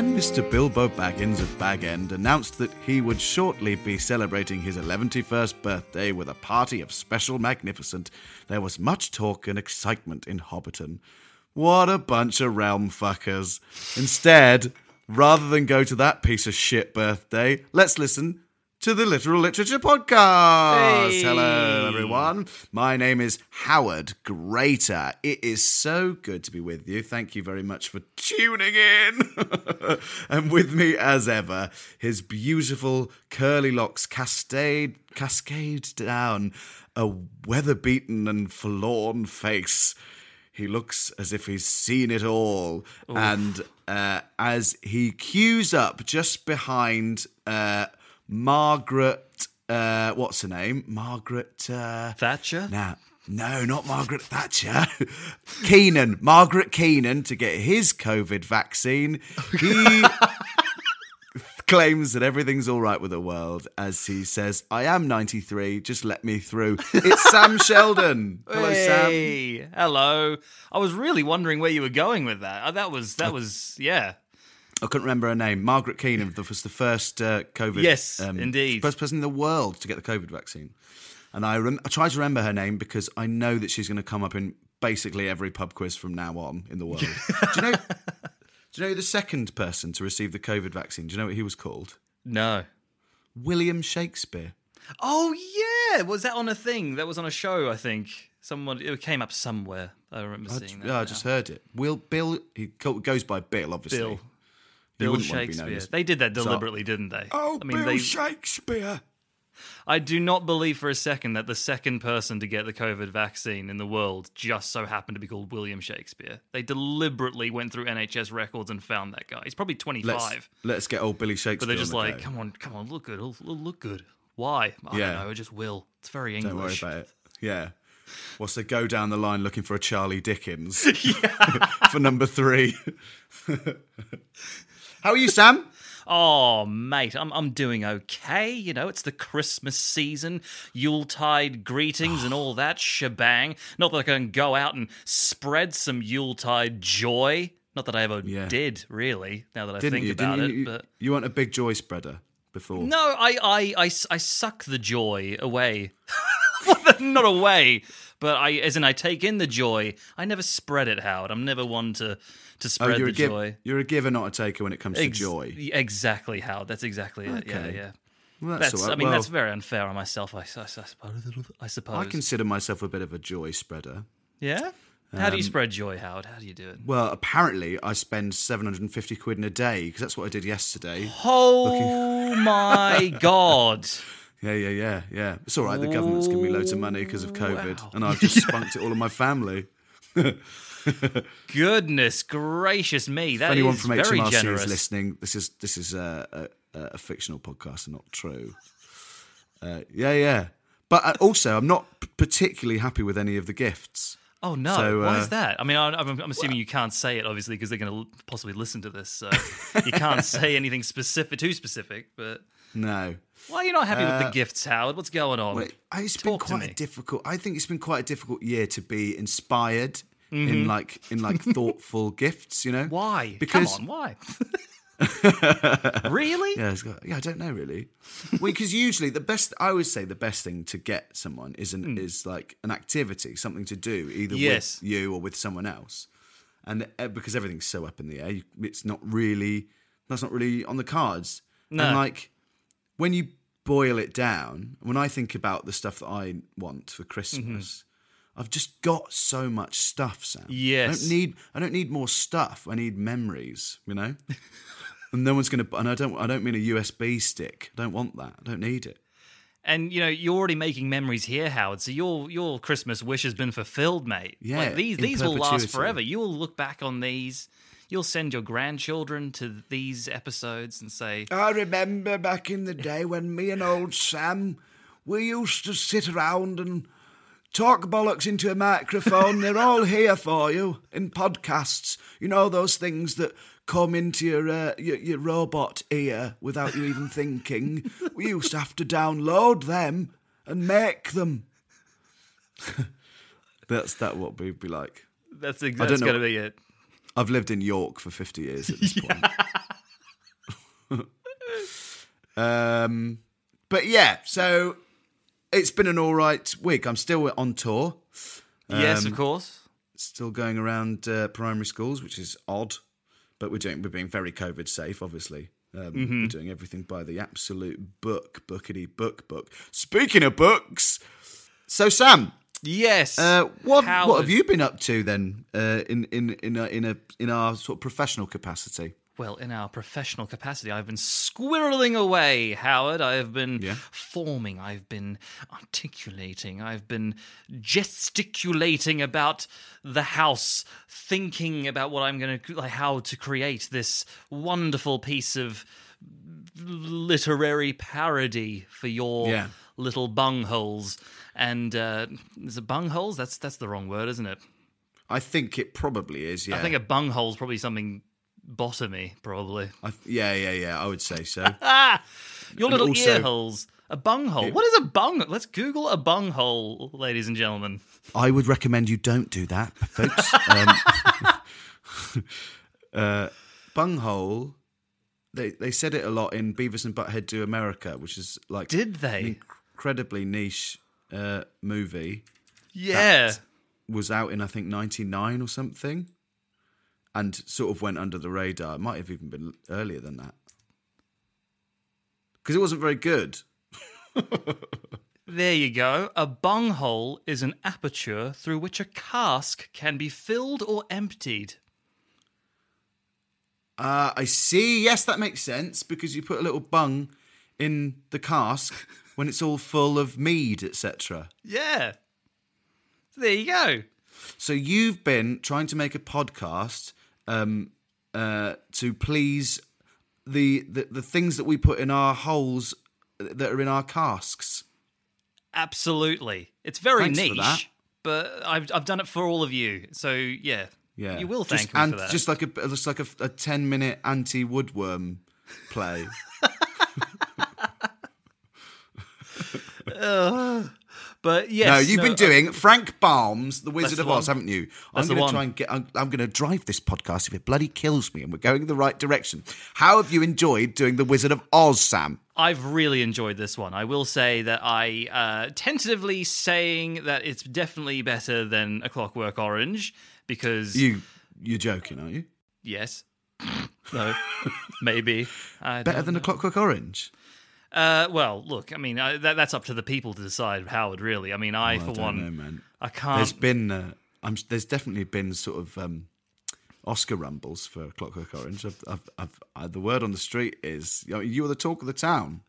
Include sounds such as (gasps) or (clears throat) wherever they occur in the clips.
When Mr. Bilbo Baggins of Bag End announced that he would shortly be celebrating his 11st birthday with a party of special magnificent, there was much talk and excitement in Hobbiton. What a bunch of realm fuckers. Instead, rather than go to that piece of shit birthday, let's listen to the Literal Literature Podcast. Hey. Hello, everyone. My name is Howard Greater. It is so good to be with you. Thank you very much for tuning in. (laughs) and with me, as ever, his beautiful curly locks cascade cascade down a weather-beaten and forlorn face. He looks as if he's seen it all. And uh, as he queues up just behind uh, Margaret, uh, what's her name? Margaret. Uh, Thatcher? now, no, not Margaret Thatcher. (laughs) Keenan, Margaret Keenan, to get his COVID vaccine. He (laughs) claims that everything's all right with the world as he says, I am 93, just let me through. It's Sam (laughs) Sheldon. Hello, Sam. Hello. I was really wondering where you were going with that. Uh, That was that was yeah. I couldn't remember her name. Margaret Keenan was the first uh, COVID. um, Yes, indeed. First person in the world to get the COVID vaccine. And I, rem- I try to remember her name because I know that she's going to come up in basically every pub quiz from now on in the world. (laughs) do you know? Do you know the second person to receive the COVID vaccine? Do you know what he was called? No. William Shakespeare. Oh yeah, was that on a thing? That was on a show, I think. Someone it came up somewhere. I remember I, seeing that. yeah, I just heard it. Will Bill? He goes by Bill, obviously. Bill. Bill wouldn't want to be known Shakespeare. They did that deliberately, didn't they? Oh, I mean, Bill they, Shakespeare. I do not believe for a second that the second person to get the COVID vaccine in the world just so happened to be called William Shakespeare. They deliberately went through NHS records and found that guy. He's probably 25. Let's, let's get old Billy Shakespeare. But they're just the like, go. come on, come on, look good, look, look good. Why? I Yeah. don't know. I just will. It's very English. Don't worry about it. Yeah. What's they go down the line looking for a Charlie Dickens (laughs) (laughs) for number three. (laughs) How are you, Sam? (laughs) Oh, mate, I'm I'm doing okay. You know, it's the Christmas season, Yuletide greetings, and all that shebang. Not that I can go out and spread some Yuletide joy. Not that I ever Yeah. did, really. Now that I Didn't think you? about Didn't it, you, but you weren't a big joy spreader before. no, I I I, I suck the joy away. (laughs) Not away, but I as in I take in the joy. I never spread it, Howard. I'm never one to to Oh, spread you're the a, give, joy. you're a giver, not a taker when it comes to joy. Exactly, Howard. That's exactly it. Yeah, Okay. yeah. Well, that's, That's, right. I mean, Well, that's very unfair on myself. I, I, I suppose. I suppose. I consider myself a bit of a joy spreader. Yeah. How Um, do you spread joy, Howard? How do you do it? Well, apparently, I spend 750 quid in a day because that's what I did yesterday. Oh (laughs) my god! Yeah, yeah, yeah, yeah. It's all right. The government's given me loads of money because of COVID, Wow. and I've just spunked it all on my (laughs) family. (laughs) (laughs) Goodness gracious me! That If anyone is from very HMRC generous. is listening, this is this is a, a, a fictional podcast and not true. Uh, yeah, yeah. But uh, also, I'm not particularly happy with any of the gifts. Oh no! So, Why uh, is that? I mean, I- I'm, I'm assuming you can't say it, obviously, because they're going to possibly listen to this. So (laughs) you can't say anything specific, too specific. But No, why are you not happy with the gifts, Howard? What's going on? Uh, Well, it's been quite a difficult. I think it's been quite a difficult year to be inspired Mm-hmm. in like in like (laughs) thoughtful gifts. You know Why? Because Come on, why? (laughs) really? Yeah, got, yeah, I don't know really. well, because usually the best, I always say the best thing to get someone is an is like an activity, something to do either. Yes. with you or with someone else, and uh, because everything's so up in the air, you, it's not really that's not really on the cards. No. And like when you boil it down, when I think about the stuff that I want for Christmas. I've just got so much stuff, Sam. Yes. I don't need. I don't need more stuff. I need memories. You know. (laughs) And no one's going to. And I don't. I don't mean a USB stick. I don't want that. I don't need it. And you know, you're already making memories here, Howard. So your your Christmas wish has been fulfilled, mate. Yeah, like these these will last forever. You will look back on these. You'll send your grandchildren to these episodes and say, I remember back in the day when me and old Sam, we used to sit around and talk bollocks into a microphone. They're all here for you in podcasts. You know those things that come into your, uh, your your robot ear without you even thinking. We used to have to download them and make them. (laughs) That's that what we'd be like. "That's ex- don't that's know- going to be it." I've lived in York for 50 years at this point. (laughs) (laughs) um, but yeah, so it's been an all right week. I'm still on tour, yes, Um, of course. still going around uh, primary schools, which is odd, but we're doing we're being very COVID safe, obviously. Um, Mm-hmm. We're doing everything by the absolute book, bookity book book. Speaking of books, so Sam, Yes. uh, what what have you been up to then uh, in in in a, in a in our sort of professional capacity? Well, in our professional capacity, I've been squirreling away, Howard. I have been Yeah. forming, I've been articulating, I've been gesticulating about the house, thinking about what I'm going to, like, how to create this wonderful piece of literary parody for your Yeah. little bungholes. And uh, is it bungholes? That's that's the wrong word, isn't it? I think it probably is. Yeah, I think a bunghole's probably something bottomy, probably. I yeah, yeah, yeah. I would say so. (laughs) Your And little also- ear holes. A bunghole. What is a bung? Let's Google a bunghole, ladies and gentlemen. I would recommend you don't do that, folks. (laughs) um, (laughs) uh, bunghole. They they said it a lot in Beavis and Butthead Do America, which is like Did an they? incredibly niche uh, movie. Yeah. Was out in I think '99 or something, and sort of went under the radar. It might have even been earlier than that because it wasn't very good. (laughs) There you go. A bunghole is an aperture through which a cask can be filled or emptied. Uh, I see. Yes, that makes sense because you put a little bung in the cask when it's all full of mead, etc. Yeah. There you go. So you've been trying to make a podcast um, uh, to please the, the the things that we put in our holes that are in our casks. Absolutely. It's very Thanks niche, but I've I've done it for all of you. So yeah. Yeah, You will thank just, me and for that. Just like a just like a, a ten minute anti woodworm play. (laughs) But yes. no, you've been uh, doing Frank Baum's The Wizard of Oz, haven't you? That's I'm going to try and get. I'm, I'm going to drive this podcast if it bloody kills me, and we're going in the right direction. How have you enjoyed doing The Wizard of Oz, Sam? I've really enjoyed this one. I will say that I uh, tentatively saying that it's definitely better than A Clockwork Orange because You you're joking, aren't you? yes, (laughs) no, maybe Better than a Clockwork Orange? Uh, well, look, I mean I, that, that's up to the people to decide. Howard, really. I mean, I Oh, for don't one, know, man. I can't. There's been uh, I'm there's definitely been sort of um, Oscar rumbles for Clockwork Orange. I've, I've, I've, uh, the word on the street is you, know, you were the talk of the town.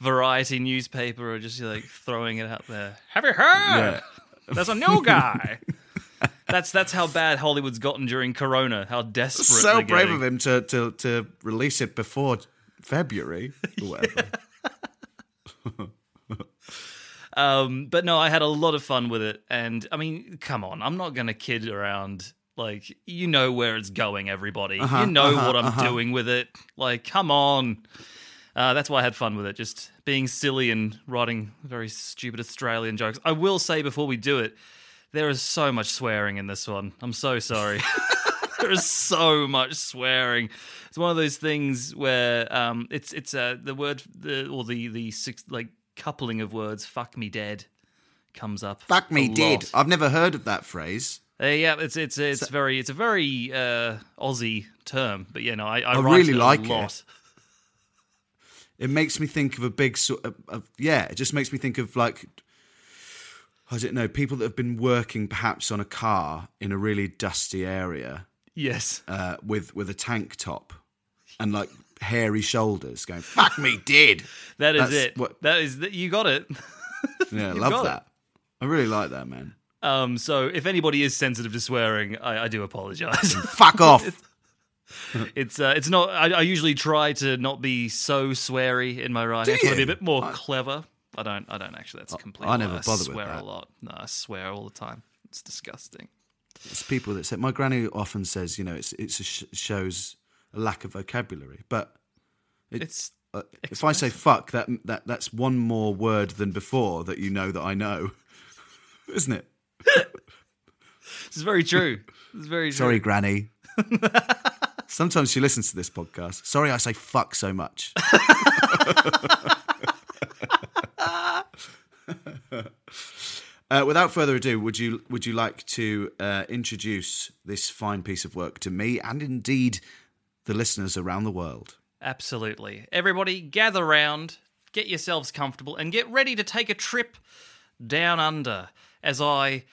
variety newspaper are just like throwing it out there. Have you heard? There's a new guy. (laughs) that's that's how bad Hollywood's gotten during Corona. How desperate. so brave getting. of him to, to to release it before February or whatever. (laughs) (laughs) Um, but no, I had a lot of fun with it, and I mean, come on, I'm not gonna kid around. Like, you know where it's going, everybody. you know what I'm doing with it. Like, come on. Uh, that's why I had fun with it, just being silly and writing very stupid Australian jokes. I will say before we do it, there is so much swearing in this one. I'm so sorry. (laughs) there is so much swearing. It's one of those things where um, it's it's uh, the word the or the the six like coupling of words "fuck me dead" comes up. Fuck me, lot. I've never heard of that phrase. Uh, yeah, it's it's it's very it's a very uh, Aussie term, but yeah, no, I, I, I really it like it. It makes me think of a big sort of, of yeah. It just makes me think of like I don't know people that have been working perhaps on a car in a really dusty area Yes, uh, with with a tank top and like hairy shoulders, going "fuck me, did." that is That's it. what- That is that you got it. (laughs) Yeah, I love it. that. I really like that, man. Um, so if anybody is sensitive to swearing, I, I do apologize. (laughs) Fuck off. (laughs) it's uh, it's not. I, I usually try to not be so sweary in my writing. I try to be a bit more clever. I don't. I don't actually. That's completely. I never bother with swear that. a lot. No, I swear all the time. It's disgusting. It's people that say my granny often says, you know, it's a sh- shows a lack of vocabulary. But It's uh, if I say fuck, that that that's one more word than before that you know that I know, (laughs) isn't it? it's very true. It's very true. Sorry, granny. (laughs) Sometimes she listens to this podcast. Sorry, I say fuck so much. (laughs) uh, without further ado, would you would you like to uh, introduce this fine piece of work to me and indeed the listeners around the world? Absolutely. Everybody, gather round, get yourselves comfortable, and get ready to take a trip down under as I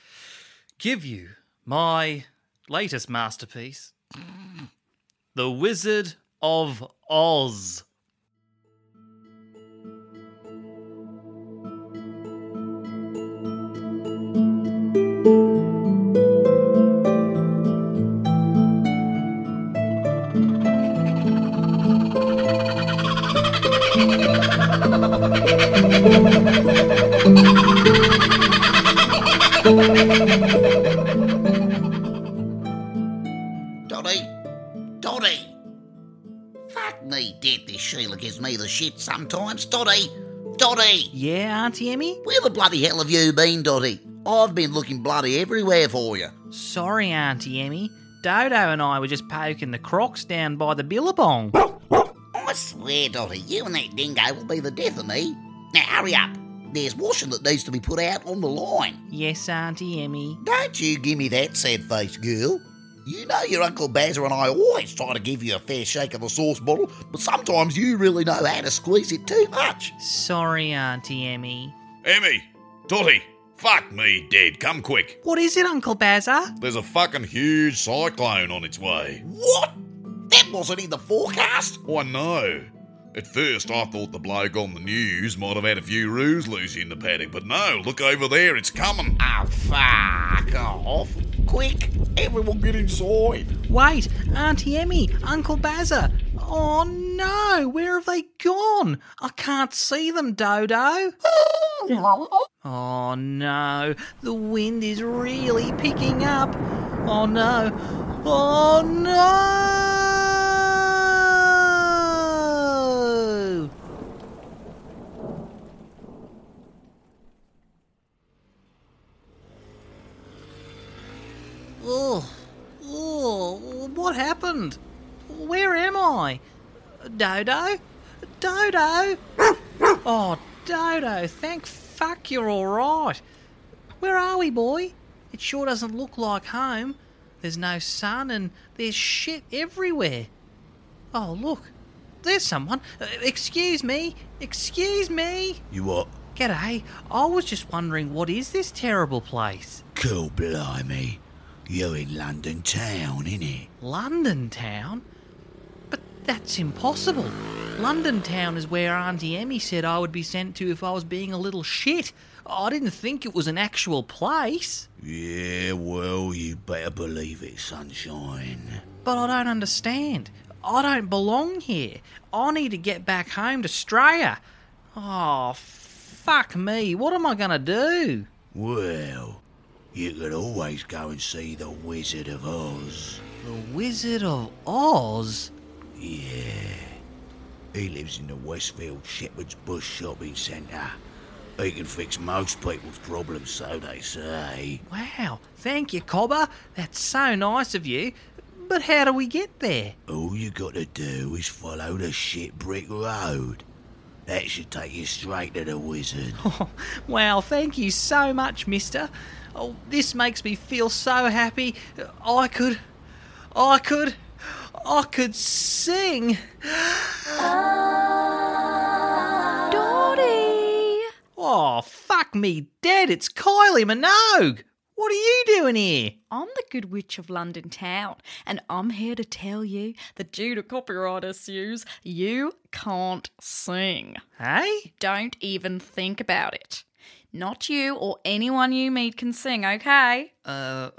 give you my latest masterpiece The Wizard of Oz. Dotty! Dotty! Fuck me dead, this Sheila gives me the shit sometimes. Dotty! Dotty! Yeah, Auntie Emmy? Where the bloody hell have you been, Dotty? I've been looking bloody everywhere for you. Sorry, Auntie Emmy. Dodo and I were just poking the crocs down by the billabong. I swear, Dotty, you and that dingo will be the death of me. Now hurry up. There's washing that needs to be put out on the line. Yes, Auntie Emmy. Don't you give me that sad face, girl. You know your Uncle Bazza and I always try to give you a fair shake of the sauce bottle, but sometimes you really know how to squeeze it too much. Sorry, Auntie Emmy. Emmy, Dotty, fuck me dead, come quick. What is it, Uncle Bazza? There's a fucking huge cyclone on its way. What? That wasn't in the forecast? I know. At first, I thought the bloke on the news might have had a few roos loose in the paddock, but no, look over there, it's coming. Oh, fuck off. Quick, everyone get inside. Wait, Auntie Emmy, Uncle Bazza. Oh no, where have they gone? I can't see them, Dodo. (laughs) Oh no, the wind is really picking up. Oh no. Oh no! Oh, oh, what happened? Where am I? Dodo? Dodo? Oh, Dodo, thank fuck you're alright. Where are we, boy? It sure doesn't look like home. There's no sun and there's shit everywhere. Oh, look. There's someone. Uh, excuse me. Excuse me. You what? G'day. I was just wondering what is this terrible place? Cool blimey. You're in London town, innit? London town? But that's impossible. London town is where Auntie Emmy said I would be sent to if I was being a little shit. I didn't think it was an actual place. Yeah, well, you better believe it, sunshine. But I don't understand. I don't belong here. I need to get back home to Australia. Oh, fuck me. What am I going to do? Well, you could always go and see the Wizard of Oz. The Wizard of Oz? Yeah. He lives in the Westfield Shepherd's Bush shopping centre. He can fix most people's problems, so they say. Wow. Thank you, Cobber. That's so nice of you. But how do we get there? All you gotta do is follow the shit brick road. That should take you straight to the wizard. Oh, (laughs) wow, thank you so much, mister. Oh, this makes me feel so happy. I could. I could. I could sing. Dotty! Oh, fuck me dead. It's Kylie Minogue. What are you doing here? I'm the Good Witch of London Town, and I'm here to tell you that due to copyright issues, you can't sing. Hey? Don't even think about it. Not you or anyone you meet can sing, okay? Uh,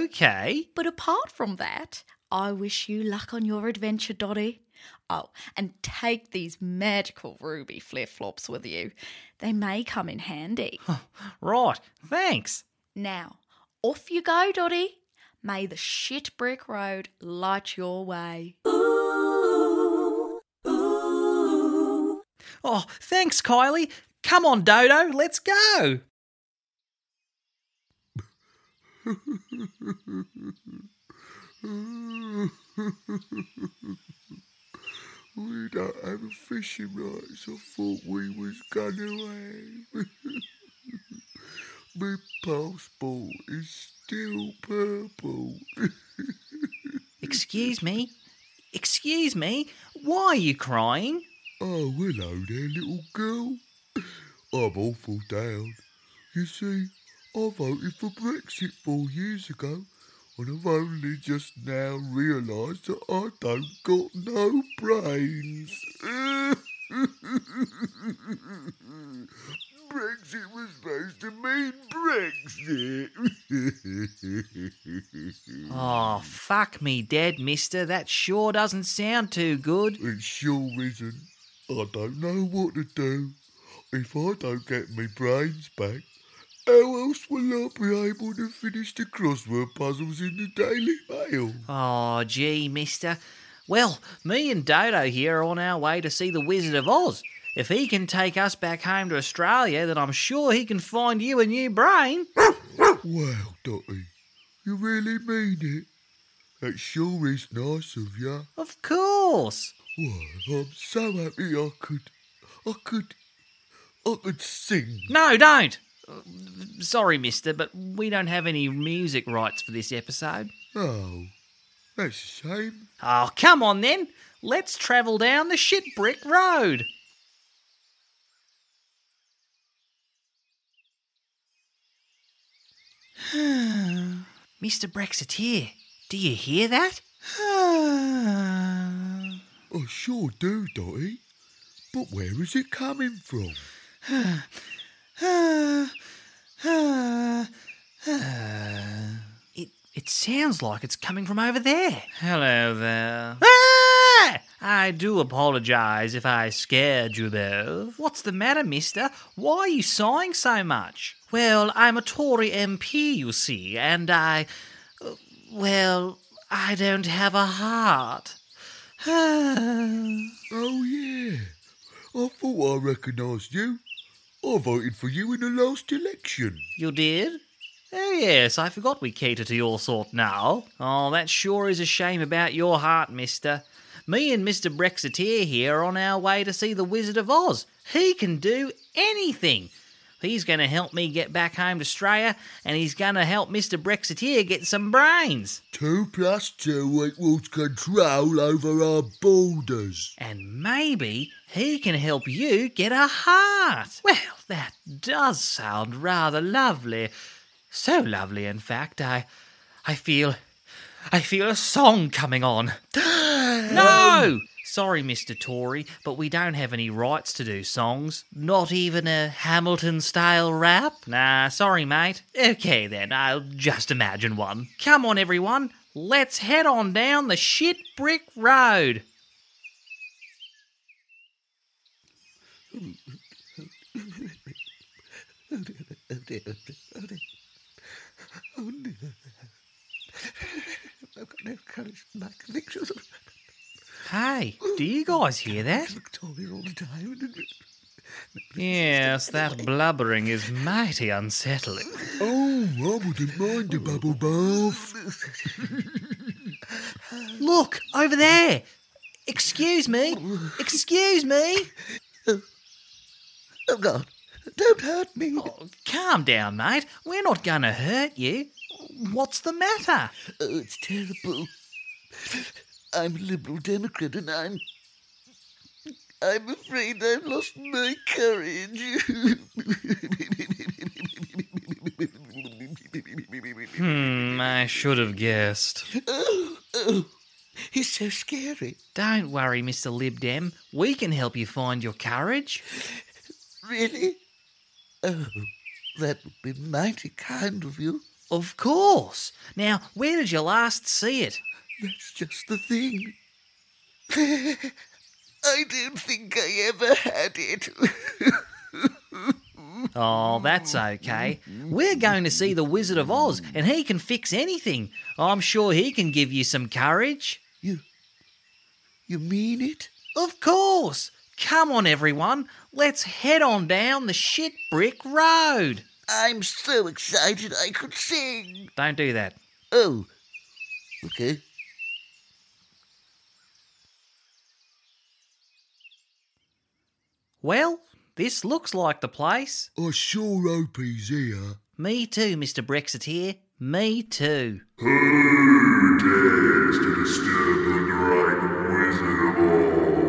okay. But apart from that, I wish you luck on your adventure, Dotty. Oh, and take these magical ruby flip flops with you. They may come in handy. Right, thanks. Now, off you go, Dotty. May the shit brick road light your way. Oh, thanks, Kylie. Come on, Dodo, let's go. we don't have a fishing rights I thought we was gonna have. (laughs) My passport is still purple. (laughs) Excuse me? Excuse me? Why are you crying? Oh, hello there, little girl. I'm awful down. You see, I voted for Brexit four years ago, and I've only just now realised that I don't got no brains. (laughs) Brexit was supposed to mean Brexit. (laughs) Oh, fuck me dead, mister. That sure doesn't sound too good. It sure isn't. I don't know what to do. If I don't get my brains back, how else will I be able to finish the crossword puzzles in the Daily Mail? Oh, gee, mister. Well, me and Dodo here are on our way to see the Wizard of Oz. If he can take us back home to Australia, then I'm sure he can find you a new brain. Wow, Dotty, you really mean it? That sure is nice of you. Of course. Why, I'm so happy I could, I could, I could sing. No, don't. Sorry, mister, but we don't have any music rights for this episode. Oh, that's a shame. Oh, come on then. Let's travel down the shit brick road. (sighs) Mr. Brexiteer, do you hear that? (sighs) I sure do, Dotty. But where is it coming from? It it sounds like it's coming from over there. Hello there. Ah! I do apologise if I scared you both. What's the matter, mister? Why are you sighing so much? Well, I'm a Tory MP, you see, and I. Well, I don't have a heart. (sighs) Oh, yeah. I thought I recognised you. I voted for you in the last election. you did? Oh, yes, I forgot we cater to your sort now. Oh, that sure is a shame about your heart, mister. Me and Mr. Brexiteer here are on our way to see the Wizard of Oz. He can do anything. He's going to help me get back home to Australia, and he's going to help Mr. Brexiteer get some brains. Two plus two equals control over our borders. And maybe he can help you get a heart. Well, that does sound rather lovely. So lovely, in fact, I I feel I feel a song coming on. (gasps) no! Um, Sorry, Mr. Tory, but we don't have any rights to do songs. Not even a Hamilton style rap? Nah, sorry, mate. Okay then, I'll just imagine one. Come on, everyone. Let's head on down the shit brick road. (laughs) I've got no courage. Hey, do you guys hear that? Victoria all the time. Yes, that blubbering is mighty unsettling. Oh, I wouldn't mind a bubble bath. Look, over there. Excuse me. Excuse me. Oh, God. Don't hurt me. Oh, calm down, mate. We're not going to hurt you. What's the matter? Oh, it's terrible. I'm a Liberal Democrat and I'm. I'm afraid I've lost my courage. Hmm, I should have guessed. oh, oh, he's so scary. Don't worry, Mr. Lib Dem. We can help you find your courage. Really? Oh, that would be mighty kind of you. Of course. Now, where did you last see it? That's just the thing. I don't think I ever had it. Oh, that's okay. We're going to see the Wizard of Oz, and he can fix anything. I'm sure he can give you some courage. you. You mean it? Of course. Come on, everyone. Let's head on down the shit brick road. I'm so excited I could sing. Don't do that. Oh, okay. Well, this looks like the place. I sure hope he's here. Me too, Mr. Brexiteer. Me too. Who dares to disturb the great Wizard of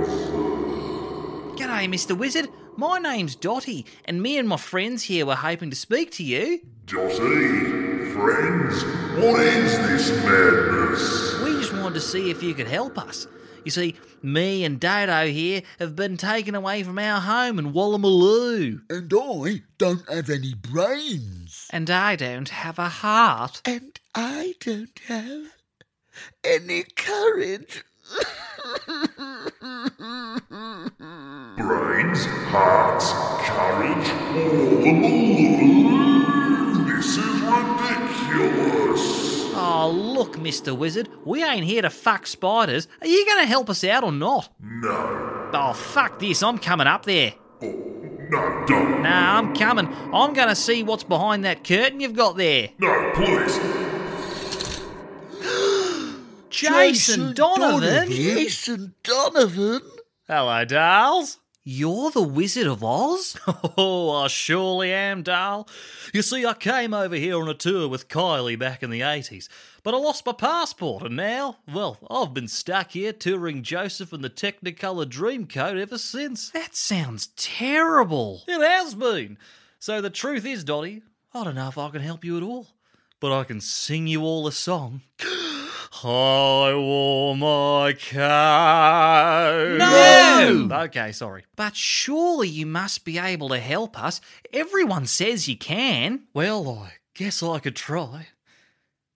Oz? G'day, Mr. Wizard. My name's Dotty, and me and my friends here were hoping to speak to you. Dotty, friends, what is this madness? We just wanted to see if you could help us. You see, me and Dodo here have been taken away from our home in Woolloomooloo. And I don't have any brains. And I don't have a heart. And I don't have any courage. Brains, hearts, courage, Woolloomooloo. This is ridiculous. Oh, look, Mr. Wizard, we ain't here to fuck spiders. Are you going to help us out or not? No, Oh, fuck this, I'm coming up there. Oh, no, don't. Nah, I'm coming. I'm going to see what's behind that curtain you've got there. No, please. (gasps) Jason, Donovan? Jason Donovan? Hello, Darls. You're the Wizard of Oz? (laughs) Oh, I surely am, Darl. You see, I came over here on a tour with Kylie back in the 80s, but I lost my passport, and now, well, I've been stuck here touring Joseph and the Technicolor Dreamcoat ever since. That sounds terrible. It has been. So the truth is, Dotty, I don't know if I can help you at all, but I can sing you all a song. (gasps) (gasps) (gasps) I wore my coat. No! Okay, sorry. But surely you must be able to help us. Everyone says you can. Well, I guess I could try.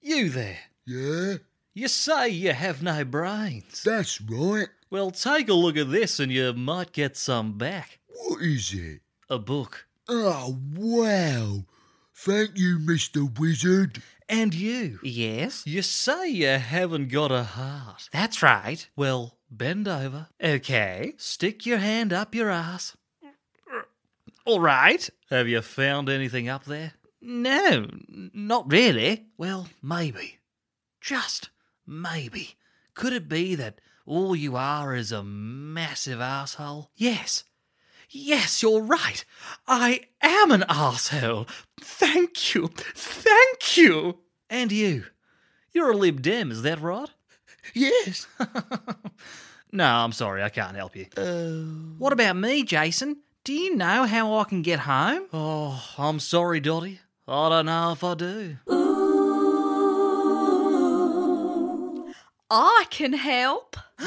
You there. Yeah, You say you have no brains. that's right. Well, take a look at this and you might get some back. What is it? A book. Oh, wow. Thank you, Mr. Wizard. And you. Yes? You say you haven't got a heart. That's right. Well, bend over. Okay. Stick your hand up your ass. All right. Have you found anything up there? No, not really. Well, maybe. Just maybe. Could it be that all you are is a massive asshole? Yes. Yes, you're right. I am an asshole. Thank you. Thank you. And you. You're a Lib Dem, is that right? Yes. (laughs) No, I'm sorry, I can't help you. Uh, What about me, Jason? Do you know how I can get home? Oh, I'm sorry, Dotty. I don't know if I do. I can help. (gasps)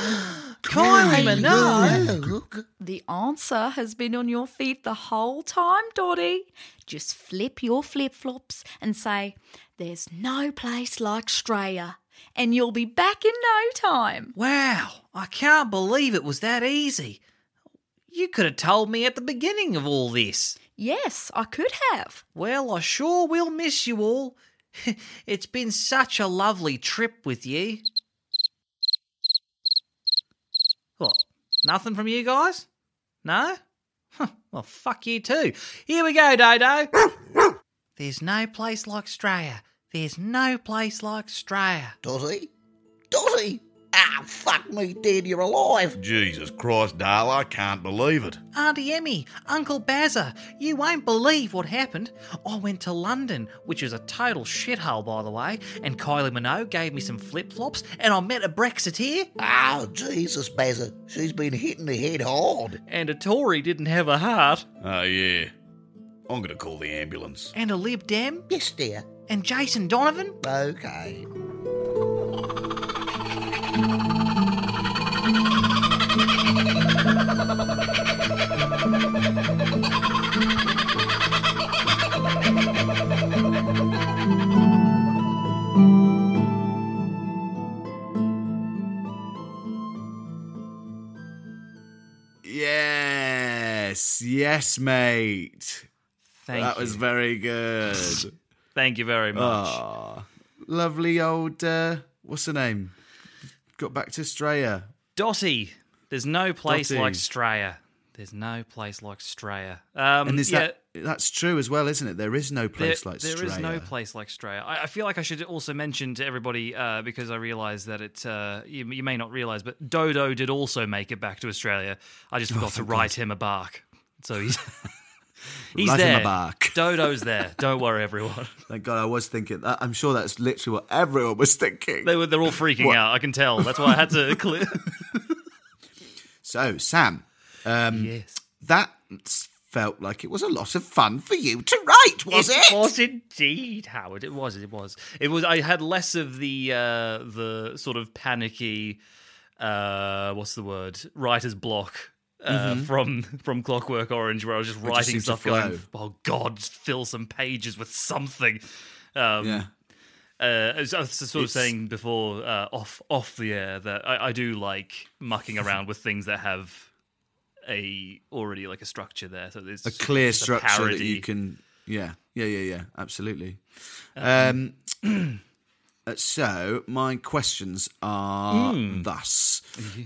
Kylie Minogue. The answer has been on your feet the whole time, Dotty. Just flip your flip flops and say, There's no place like Straya, and you'll be back in no time. Wow, I can't believe it was that easy. You could have told me at the beginning of all this. Yes, I could have. Well, I sure will miss you all. (laughs) it's been such a lovely trip with you. What? Nothing from you guys? No? Huh, well, fuck you too. Here we go, Dodo. There's no place like Straya. There's no place like Straya. Dotty? Dotty? Fuck me dead, you're alive. Jesus Christ, Dale, I can't believe it. Auntie Emmy, Uncle Bazza, you won't believe what happened. I went to London, which is a total shithole, by the way, and Kylie Minogue gave me some flip flops, and I met a Brexiteer, Oh, Jesus, Bazza. She's been hitting the head hard. and a Tory didn't have a heart, Oh, yeah. I'm gonna call the ambulance. and a Lib Dem, Yes, dear. and Jason Donovan. Okay. Yes, yes, mate. Thank that you. was very good. (laughs) Thank you very much. Aw, lovely old. Uh, what's her name? Got back to Straya. Dotty, there's no place Dotty. like Straya. There's no place like Straya. Um, And is yeah, that that's true as well, isn't it? There is no There, place like there Straya. is no place like Straya. I, I feel like I should also mention to everybody uh, because I realise that it. Uh, you, you may not realise, but Dodo did also make it back to Australia. I just forgot to write him a bark. So he's (laughs) he's Right in the there. back. (laughs) Dodo's there. Don't worry, everyone. (laughs) Thank God I was thinking that. I'm sure that's literally what everyone was thinking. They were they're all freaking What? out. I can tell. That's why I had to clear. So, Sam, um, yes. that felt like it was a lot of fun for you to write, was it? it? was indeed, Howard. It was. It was. It was. I had less of the uh, the sort of panicky. Uh, what's the word? Writer's block. Uh, From from Clockwork Orange, where I was just Mm-hmm. just writing stuff, going. "Oh God, just fill some pages with something." Um, Yeah. uh, as I was sort of It's- saying before, uh, off off the air, that I, I do like mucking (laughs) around with things that have a already like a structure there. So there's a clear just a structure that you can. Yeah, yeah, yeah, yeah. Absolutely. Um, uh, (clears throat) so my questions are Hmm. thus.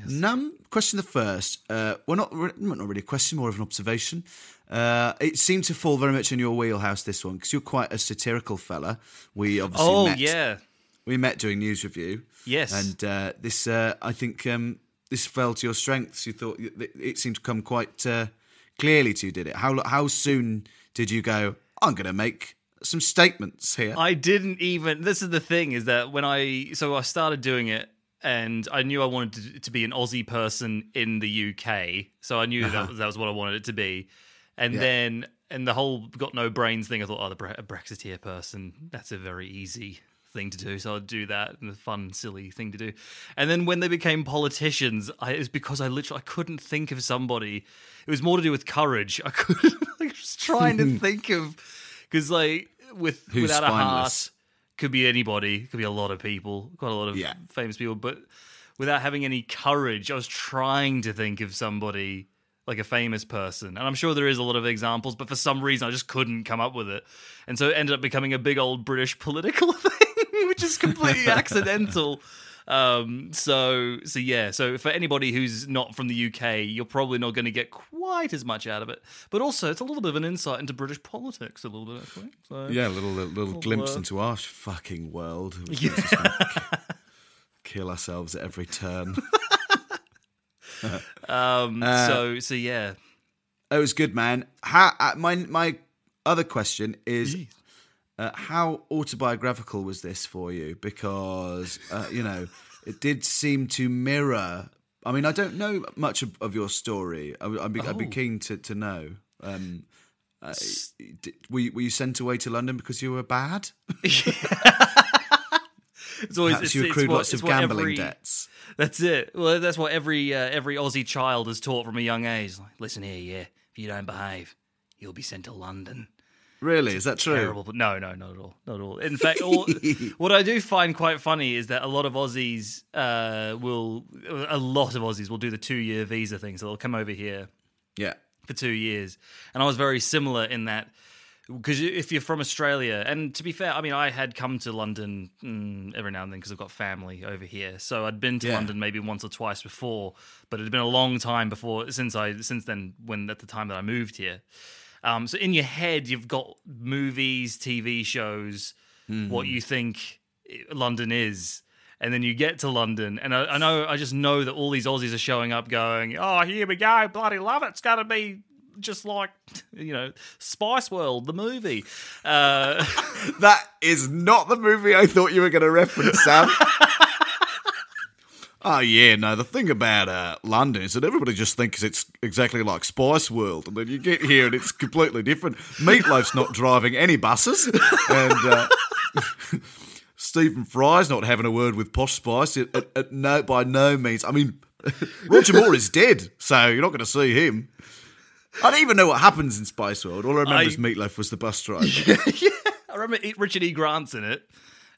Num question the first. Uh, well, not re- not really a question, more of an observation. Uh, it seemed to fall very much in your wheelhouse this one because you're quite a satirical fella. We obviously Oh met. yeah, we met doing news review. Yes. and uh, this uh, I think um, this fell to your strengths. You thought it it seemed to come quite uh, clearly to you. Did it? How how soon did you go? I'm going to make some statements here. I didn't even. This is the thing: is that when I so I started doing it, and I knew I wanted to, to be an Aussie person in the UK, so I knew that uh-huh. was, that was what I wanted it to be. And Yeah. then, and the whole got no brains thing. I thought, oh, the Bre- a Brexiteer person, that's a very easy thing to do. So I'd do that, and a fun, silly thing to do. And then when they became politicians, I, it was because I literally I couldn't think of somebody. It was more to do with courage. I couldn't. (laughs) I was trying to (laughs) think of because like with Who's without a heart spineless? could be anybody, could be a lot of people, quite a lot of Yeah. famous people, but without having any courage, I was trying to think of somebody like a famous person. And I'm sure there is a lot of examples, but for some reason I just couldn't come up with it. And so it ended up becoming a big old British political (laughs) thing, which is completely (laughs) accidental. Um, so so yeah, so for anybody who's not from the UK, you're probably not going to get quite as much out of it. But also, it's a little bit of an insight into British politics, a little bit, actually. So, yeah, a little little, little glimpse uh, into our fucking world. which makes us wanna ki- kill ourselves at every turn. (laughs) Um, Uh, so so yeah. It was good, man. How, uh, my my other question is, uh, how autobiographical was this for you? Because uh, you know, it did seem to mirror. I mean, I don't know much of, of your story. I, would- I'd, be, I'd be Oh. keen to to know. Um, uh, did, were, you, were you sent away to London because you were bad? (laughs) It's always Perhaps it's, you it's accrued what- lots of gambling every- debts. That's it. Well, that's what every uh, every Aussie child is taught from a young age. Like, listen here, yeah, if you don't behave, you'll be sent to London. Really, is that true? Terrible, no, no, not at all, not at all. In fact, all, (laughs) what I do find quite funny is that a lot of Aussies uh, will, a lot of Aussies will do the two year visa thing. So they'll come over here Yeah. for two years. And I was very similar in that because if you're from Australia, and to be fair, I mean, I had come to London mm, every now and then because I've got family over here. So I'd been to Yeah. London maybe once or twice before, but it had been a long time before since I since then when at the time that I moved here. Um, so in your head, you've got movies, TV shows, what you think London is. And then you get to London, and I, I know, I just know that all these Aussies are showing up, going, "Oh, here we go, bloody love it! It's going to be just like, (laughs) you know, Spice World, the movie." Uh, (laughs) That is not the movie I thought you were going to reference, Sam. (laughs) oh yeah, no. The thing about uh, London is that everybody just thinks it's exactly like Spice World, and then you get here and it's completely different. Meatloaf's not driving any buses, and uh, (laughs) Stephen Fry's not having a word with Posh Spice. At, at, at no, by no means. I mean, Roger Moore is dead, so you're not going to see him. I don't even know what happens in Spice World. All I remember I- is Meatloaf was the bus driver. (laughs) I remember Richard E. Grant's in it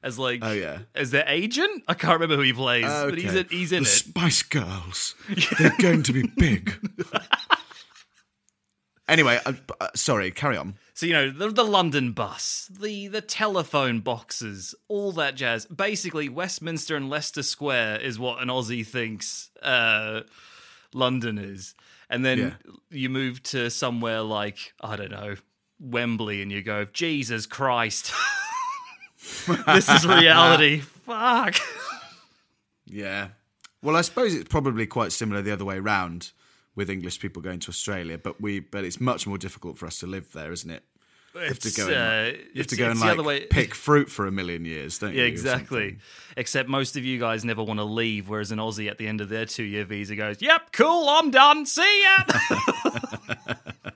as like, Oh, yeah. as their agent. I can't remember who he plays, but he's in, he's in the it. Spice Girls. (laughs) They're going to be big. (laughs) anyway, uh, uh, sorry, carry on. So you know the, the London bus, the the telephone boxes, all that jazz. Basically, Westminster and Leicester Square is what an Aussie thinks uh, London is, and then Yeah. you move to somewhere like I don't know Wembley, and you go, Jesus Christ, (laughs) (laughs) this is reality. Fuck. Yeah. Well, I suppose it's probably quite similar the other way round, with English people going to Australia, but we but it's much more difficult for us to live there, isn't it? You have to go and, uh, you have to go and like way- pick fruit for a million years, don't you? Yeah, or exactly. Except most of you guys never want to leave, whereas an Aussie at the end of their two year visa goes, Yep, cool, I'm done. See ya. (laughs)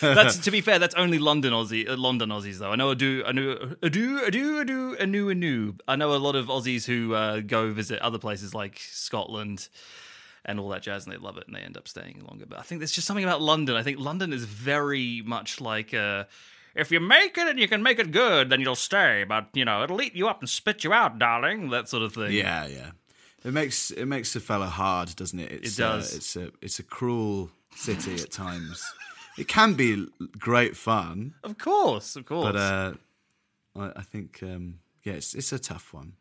that's to be fair. That's only London Aussie, uh, London Aussies though. I know I do, I know, I do, I do, I do, a new, a new. I know a lot of Aussies who uh, go visit other places like Scotland and all that jazz, and they love it, and they end up staying longer. But I think there's just something about London. I think London is very much like. Uh, if you make it and you can make it good, then you'll stay. But you know, it'll eat you up and spit you out, darling. That sort of thing. Yeah, yeah. It makes it makes a fella hard, doesn't it? It's, It does. Uh, it's a it's a cruel city at times. It can be great fun, Of course, of course. but uh, I, I think um, yeah, it's it's a tough one.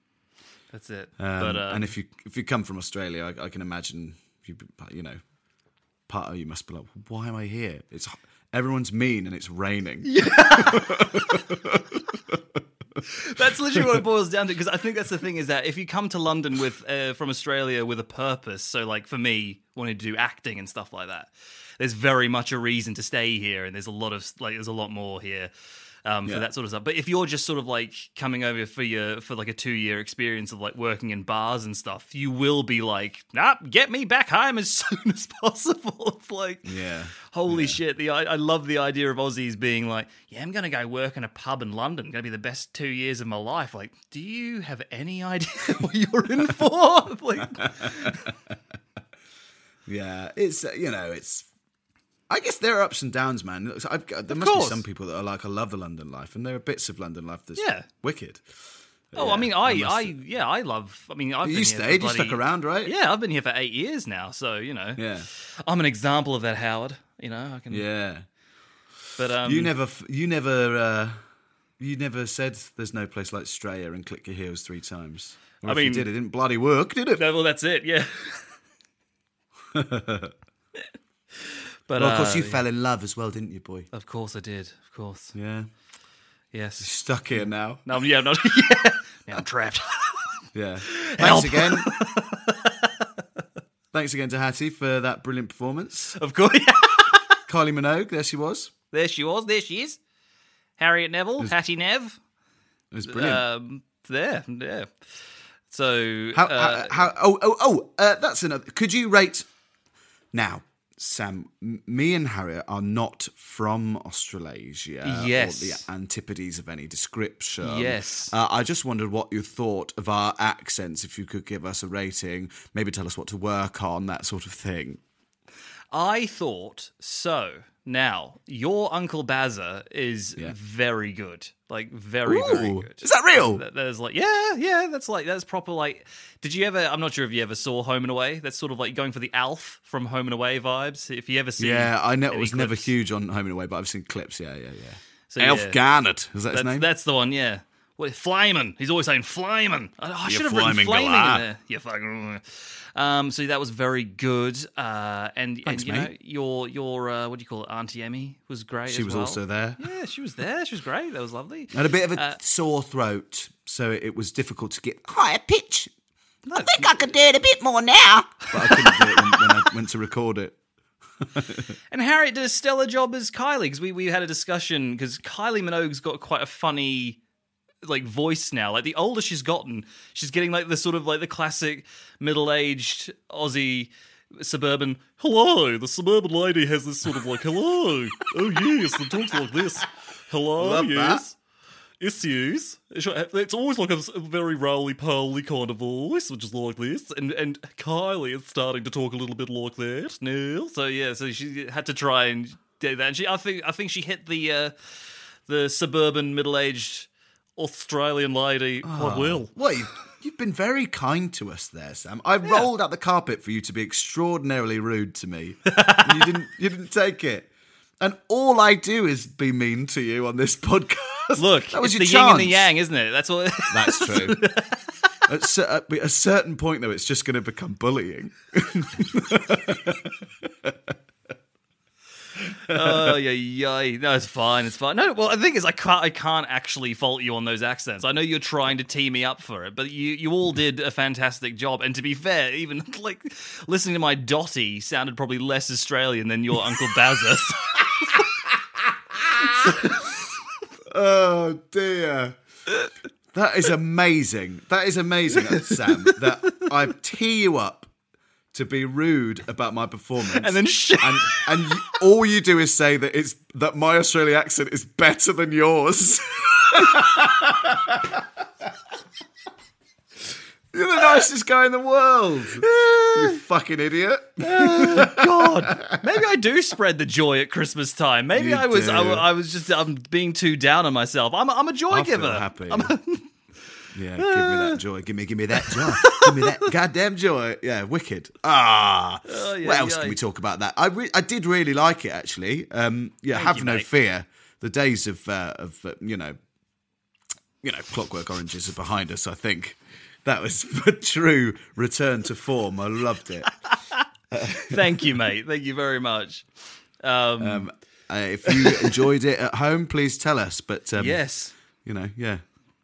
That's it. Um, but uh, and if you if you come from Australia, I, I can imagine you you know part of you must be like, why am I here? It's everyone's mean and it's raining. (laughs) (laughs) that's literally what it boils down to. Because I think that's the thing is that if you come to London with uh, from Australia with a purpose, so like for me, wanting to do acting and stuff like that, there's very much a reason to stay here, and there's a lot of like there's a lot more here. Um, Yeah. For that sort of stuff, but if you're just sort of like coming over for your for like a two year experience of like working in bars and stuff, you will be like, nah, get me back home as (laughs) soon as possible. (laughs) It's like, Yeah. Holy shit! The I, I love the idea of Aussies being like, "Yeah, I'm gonna go work in a pub in London. Gonna be the best two years of my life." Like, do you have any (laughs) idea what you're in for? like, Yeah, it's uh, you know it's. I guess there are ups and downs, man. I've, got- there must be some people that are like, I love the London life, and there are bits of London life that's Yeah. wicked. oh, Yeah, I mean, I, must- I, yeah, I love. I mean, I've been you here stayed, for you stuck around, right? Yeah, I've been here for eight years now, so you know, yeah, I'm an example of that, Howard. You know, I can. yeah. But um, you never, you never, uh, you never said there's no place like Straya and click your heels three times. Or I if you mean- did, it didn't bloody work, did it? No, well, that's it. Yeah. (laughs) but well, of course, uh, you fell in love as well, didn't you, boy? Of course, I did. Of course, Yeah, yes. stuck here now. No, yeah, no, (laughs) yeah. Now I'm trapped. Yeah. (laughs) Help. Thanks again. (laughs) Thanks again to Hattie for that brilliant performance. of course. Kylie Minogue, there she was. There she was. There she is. Harriet Neville, Hattie Nev. It was brilliant. Um, there, yeah. So, how, uh, how, how, oh, oh, oh, uh, that's another. Could you rate. Now, Sam, me and Harriet are not from Australasia Yes. or the antipodes of any description. Yes. Uh, I just wondered what you thought of our accents, if you could give us a rating, maybe tell us what to work on, that sort of thing. I thought so. Now, your Uncle Bazza is Yeah. very good. Like, very, very good. Is that real? There's like, yeah, yeah, that's like, that's proper. Like, did you ever, I'm not sure if you ever saw Home and Away. That's sort of like going for the Alf from Home and Away vibes. If you ever see. Yeah, I know it was never huge on Home and Away, but I've seen clips. Yeah, yeah, yeah. So, Elf yeah. Garnet is that his That's, name? that's the one, yeah. What, Flyman. He's always saying Flyman. I, I should have written flaming galah. in there. You fucking. Um, so that was very good. Uh, and Thanks, and you know your your uh, what do you call it? Auntie Emmy was great. she as was well. also there. Yeah, she was there. She was great. That was lovely. I had a bit of a Uh, sore throat, so it was difficult to get. Higher pitch. I think I could do it a bit more now. But I couldn't do it when, when I went to record it. (laughs) And Harriet did a stellar job as Kylie because we, we had a discussion because Kylie Minogue's got quite a funny like voice now. Like the older she's gotten, she's getting like the sort of like the classic middle aged Aussie suburban. Hello, the suburban lady has this sort of like hello. oh yes, and talks like this. Hello, Love that. yes. Issues. It's always like a very roly poly kind of voice, which is like this. And and Kylie is starting to talk a little bit like that now. So yeah, so she had to try and do that. And she, I think, I think she hit the uh, the suburban middle aged Australian lady quite ah. will? Well, you've, you've been very kind to us there, Sam. I rolled out the carpet for you to be extraordinarily rude to me. and you didn't. You didn't take it. And all I do is be mean to you on this podcast. Look, that was it's the your yin and the yang, isn't it? That's what. That's true. (laughs) at, cer- at a certain point, though, it's just going to become bullying. (laughs) oh yeah, yeah. No, it's fine. It's fine. No, well, the thing is, I can't. I can't actually fault you on those accents. I know you're trying to tee me up for it, but you you all did a fantastic job. And to be fair, even (laughs) like listening to my Dotty sounded probably less Australian than your Uncle Bazza. (laughs) Oh dear. That is amazing. That is amazing, Sam. That I tee you up to be rude about my performance, and then shit. and and you, all you do is say that it's that my Australian accent is better than yours. (laughs) You're the nicest guy in the world. you fucking idiot. (laughs) Oh, God, maybe I do spread the joy at Christmas time. Maybe You I was I. I was just I'm being too down on myself. I'm a, I'm a joy I giver. happy. Yeah, give me that joy. Give me, give me that joy. give me that (laughs) goddamn joy. Yeah, wicked. Ah, Oh, yeah, what else yeah. can we talk about that? I re- I did really like it actually. Um, yeah, Thank have you, no mate. fear. The days of uh, of uh, you know, you know, Clockwork Oranges are behind us. I think that was (laughs) a true return to form. I loved it. (laughs) Thank you, mate. Thank you very much. Um, Um, uh, if you enjoyed it at home, please tell us. But um, yes. you know, yeah,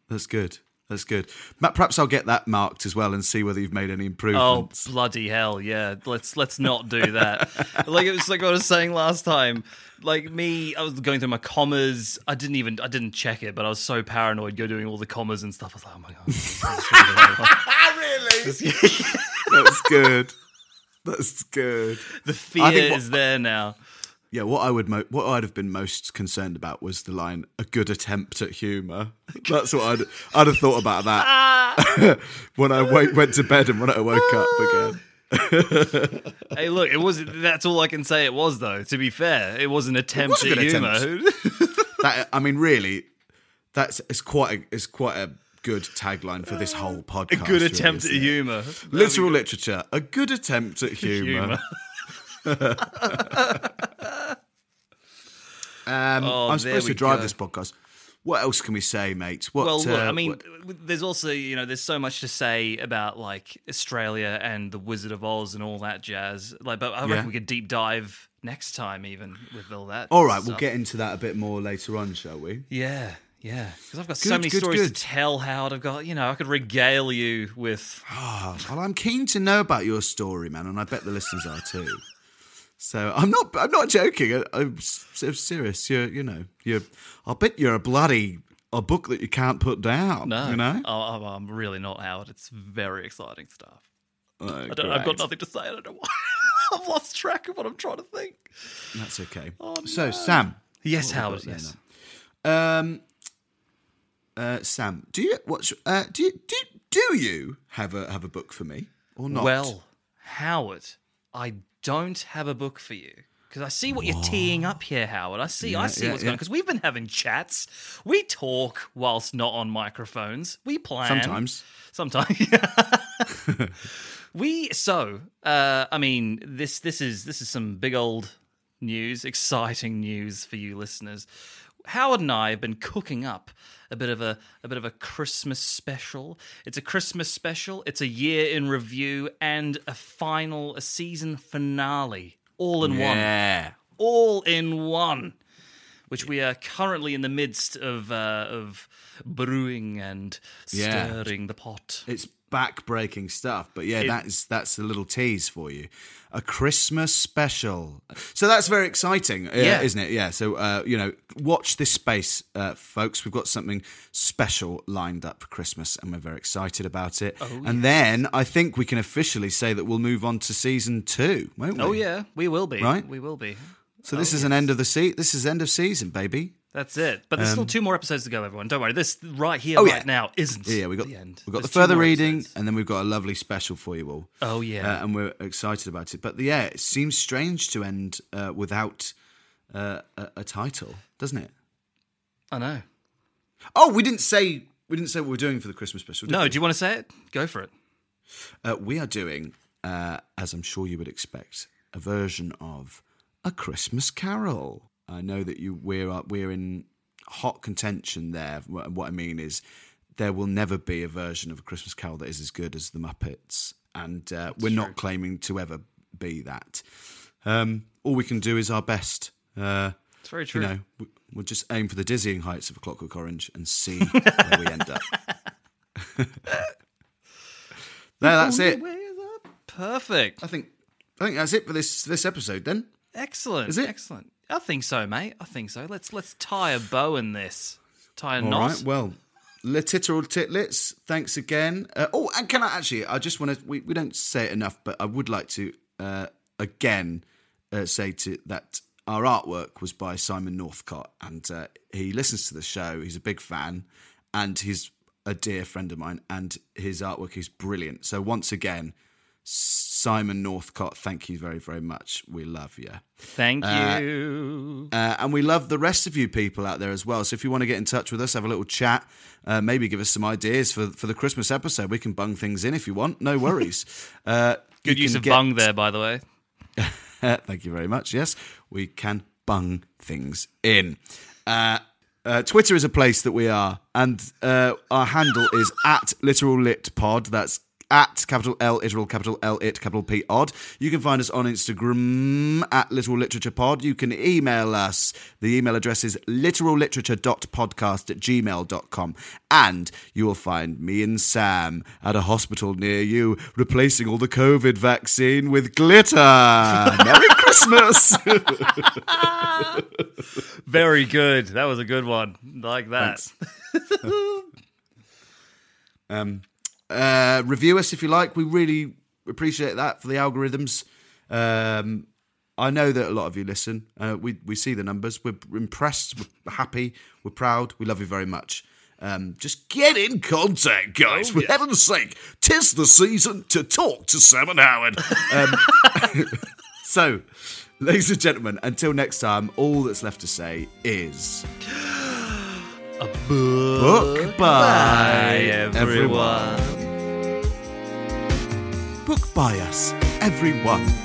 that's good. That's good. Matt, perhaps I'll get that marked as well and see whether you've made any oh, improvements. Oh bloody hell! Yeah, let's let's not do that. (laughs) like it was like what I was saying last time. Like me, I was going through my commas. I didn't even I didn't check it, but I was so paranoid. Go doing all the commas and stuff. I was like, oh my god. (laughs) really. (laughs) That's good. That's good. the fear think is there now. Yeah, what I would mo- what I'd have been most concerned about was the line "a good attempt at humour." (laughs) That's what I'd I'd have thought about that (laughs) when I wake, went to bed and when I woke up again. (laughs) Hey, look, it was. That's all I can say. It was though. To be fair, it was an attempt was at humor. That I mean, really, that's it's quite a, it's quite a good tagline for this whole podcast. a good really, attempt at humour. Literal literature, a good attempt at humour. Um, Oh, I'm supposed to drive go. this podcast. What else can we say, mate? What? Well, look, uh, I mean, what- there's also you know, there's so much to say about like Australia and the Wizard of Oz and all that jazz. Like, but I reckon Yeah. we could deep dive next time, even with all that. all right, we'll get into that a bit more later on, shall we? Yeah, yeah. Because I've got so Good, many good, stories good. to tell. Howard, I've got you know, I could regale you with. Ah, well, I'm keen to know about your story, man, and I bet the listeners are too. So I'm not. I'm not joking. I, I'm so serious. You're. You know. You're. I bet you're a bloody a book that you can't put down. No, You know. oh, I'm- I'm really not Howard. It's very exciting stuff. Oh, I don't, I've got nothing to say. I don't know why. (laughs) I've lost track of what I'm trying to think. That's okay. Oh, so Sam. Yes, Howard. Yes. Um. Uh, Sam, do you what's uh, do you do you- do you have a have a book for me or not? Well, Howard, I don't have a book for you. Because I see what you're teeing up here, Howard. I see, I see yeah, what's yeah. going on. Because we've been having chats. We talk whilst not on microphones. We plan. Sometimes. Sometimes. (laughs) (laughs) we so uh I mean this this is this is some big old news, exciting news for you listeners. Howard and I have been cooking up a bit of a a bit of a Christmas special. It's a Christmas special. It's a year in review and a final a season finale all in one all in one, which we are currently in the midst of uh, of brewing and Yeah. stirring the pot. It's back-breaking stuff, but yeah, that's that's a little tease for you. A Christmas special. So that's very exciting, uh, Yeah. isn't it? Yeah. So uh, you know, watch this space, uh, folks. We've got something special lined up for Christmas, and we're very excited about it. Oh, and then I think we can officially say that we'll move on to season two, won't we? Oh yeah, we will be. Right? we will be. So this is an end of the se- This is end of season, baby. That's it. But there's still two more episodes to go. Everyone, don't worry. This right here, Um, Oh, right now, isn't Yeah, we got the end. we got There's the further reading, episodes. and then we've got a lovely special for you all. Oh yeah. uh, and we're excited about it. But yeah, it seems strange to end uh, without uh, a, a title, doesn't it? I know. Oh, we didn't say we didn't say what we're doing for the Christmas special. No, we? do you want to say it? Go for it. Uh, we are doing, uh, as I'm sure you would expect, a version of a Christmas Carol. I know that you we're uh, we're in hot contention there. What, I mean is, there will never be a version of a Christmas Carol that is as good as the Muppets, and uh, we're not claiming to ever be that. Um, all we can do is our best, Uh, It's very true. you know, we- we'll just aim for the dizzying heights of a Clockwork Orange and see (laughs) where we end up. (laughs) there, that's it. Perfect. I think I think that's it for this this episode. Then Excellent. Is it? Excellent. I think so, mate. I think so. Let's let's tie a bow in this. Tie a all knot. right. Well, literal titlets. Thanks again. Uh, oh, and can I actually? I just want to. We, we don't say it enough, but I would like to uh, again uh, say to that our artwork was by Simon Northcott, and uh, he listens to the show. He's a big fan, and he's a dear friend of mine, and his artwork is brilliant. So once again. Simon Northcott, thank you very, very much. We love you. Thank you. Uh, and we love the rest of you people out there as well. So if you want to get in touch with us, have a little chat, uh, maybe give us some ideas for for the Christmas episode. We can bung things in if you want. No worries. (laughs) Uh, Good use of get- bung there, by the way. (laughs) Thank you very much. Yes, we can bung things in. Uh, uh, Twitter is a place that we are, and uh, our handle is at literal lit pod. That's at capital L literal capital L it capital P odd. You can find us on Instagram at literal literature pod. You can email us. The email address is literalliterature.podcast at gmail.com. And you will find me and Sam at a hospital near you replacing all the COVID vaccine with glitter. (laughs) Merry Christmas. (laughs) Very good. That was a good one. Like that. (laughs) um, uh, review us if you like. We really appreciate that for the algorithms. Um, I know that a lot of you listen. Uh, we we see the numbers. We're impressed. We're happy. We're proud. We love you very much. Um, just Get in contact, guys. For heaven's sake, tis the season to talk to Sam and Howard. Um, (laughs) so, ladies and gentlemen. Until next time, all that's left to say is A book by everyone. Book by us, everyone.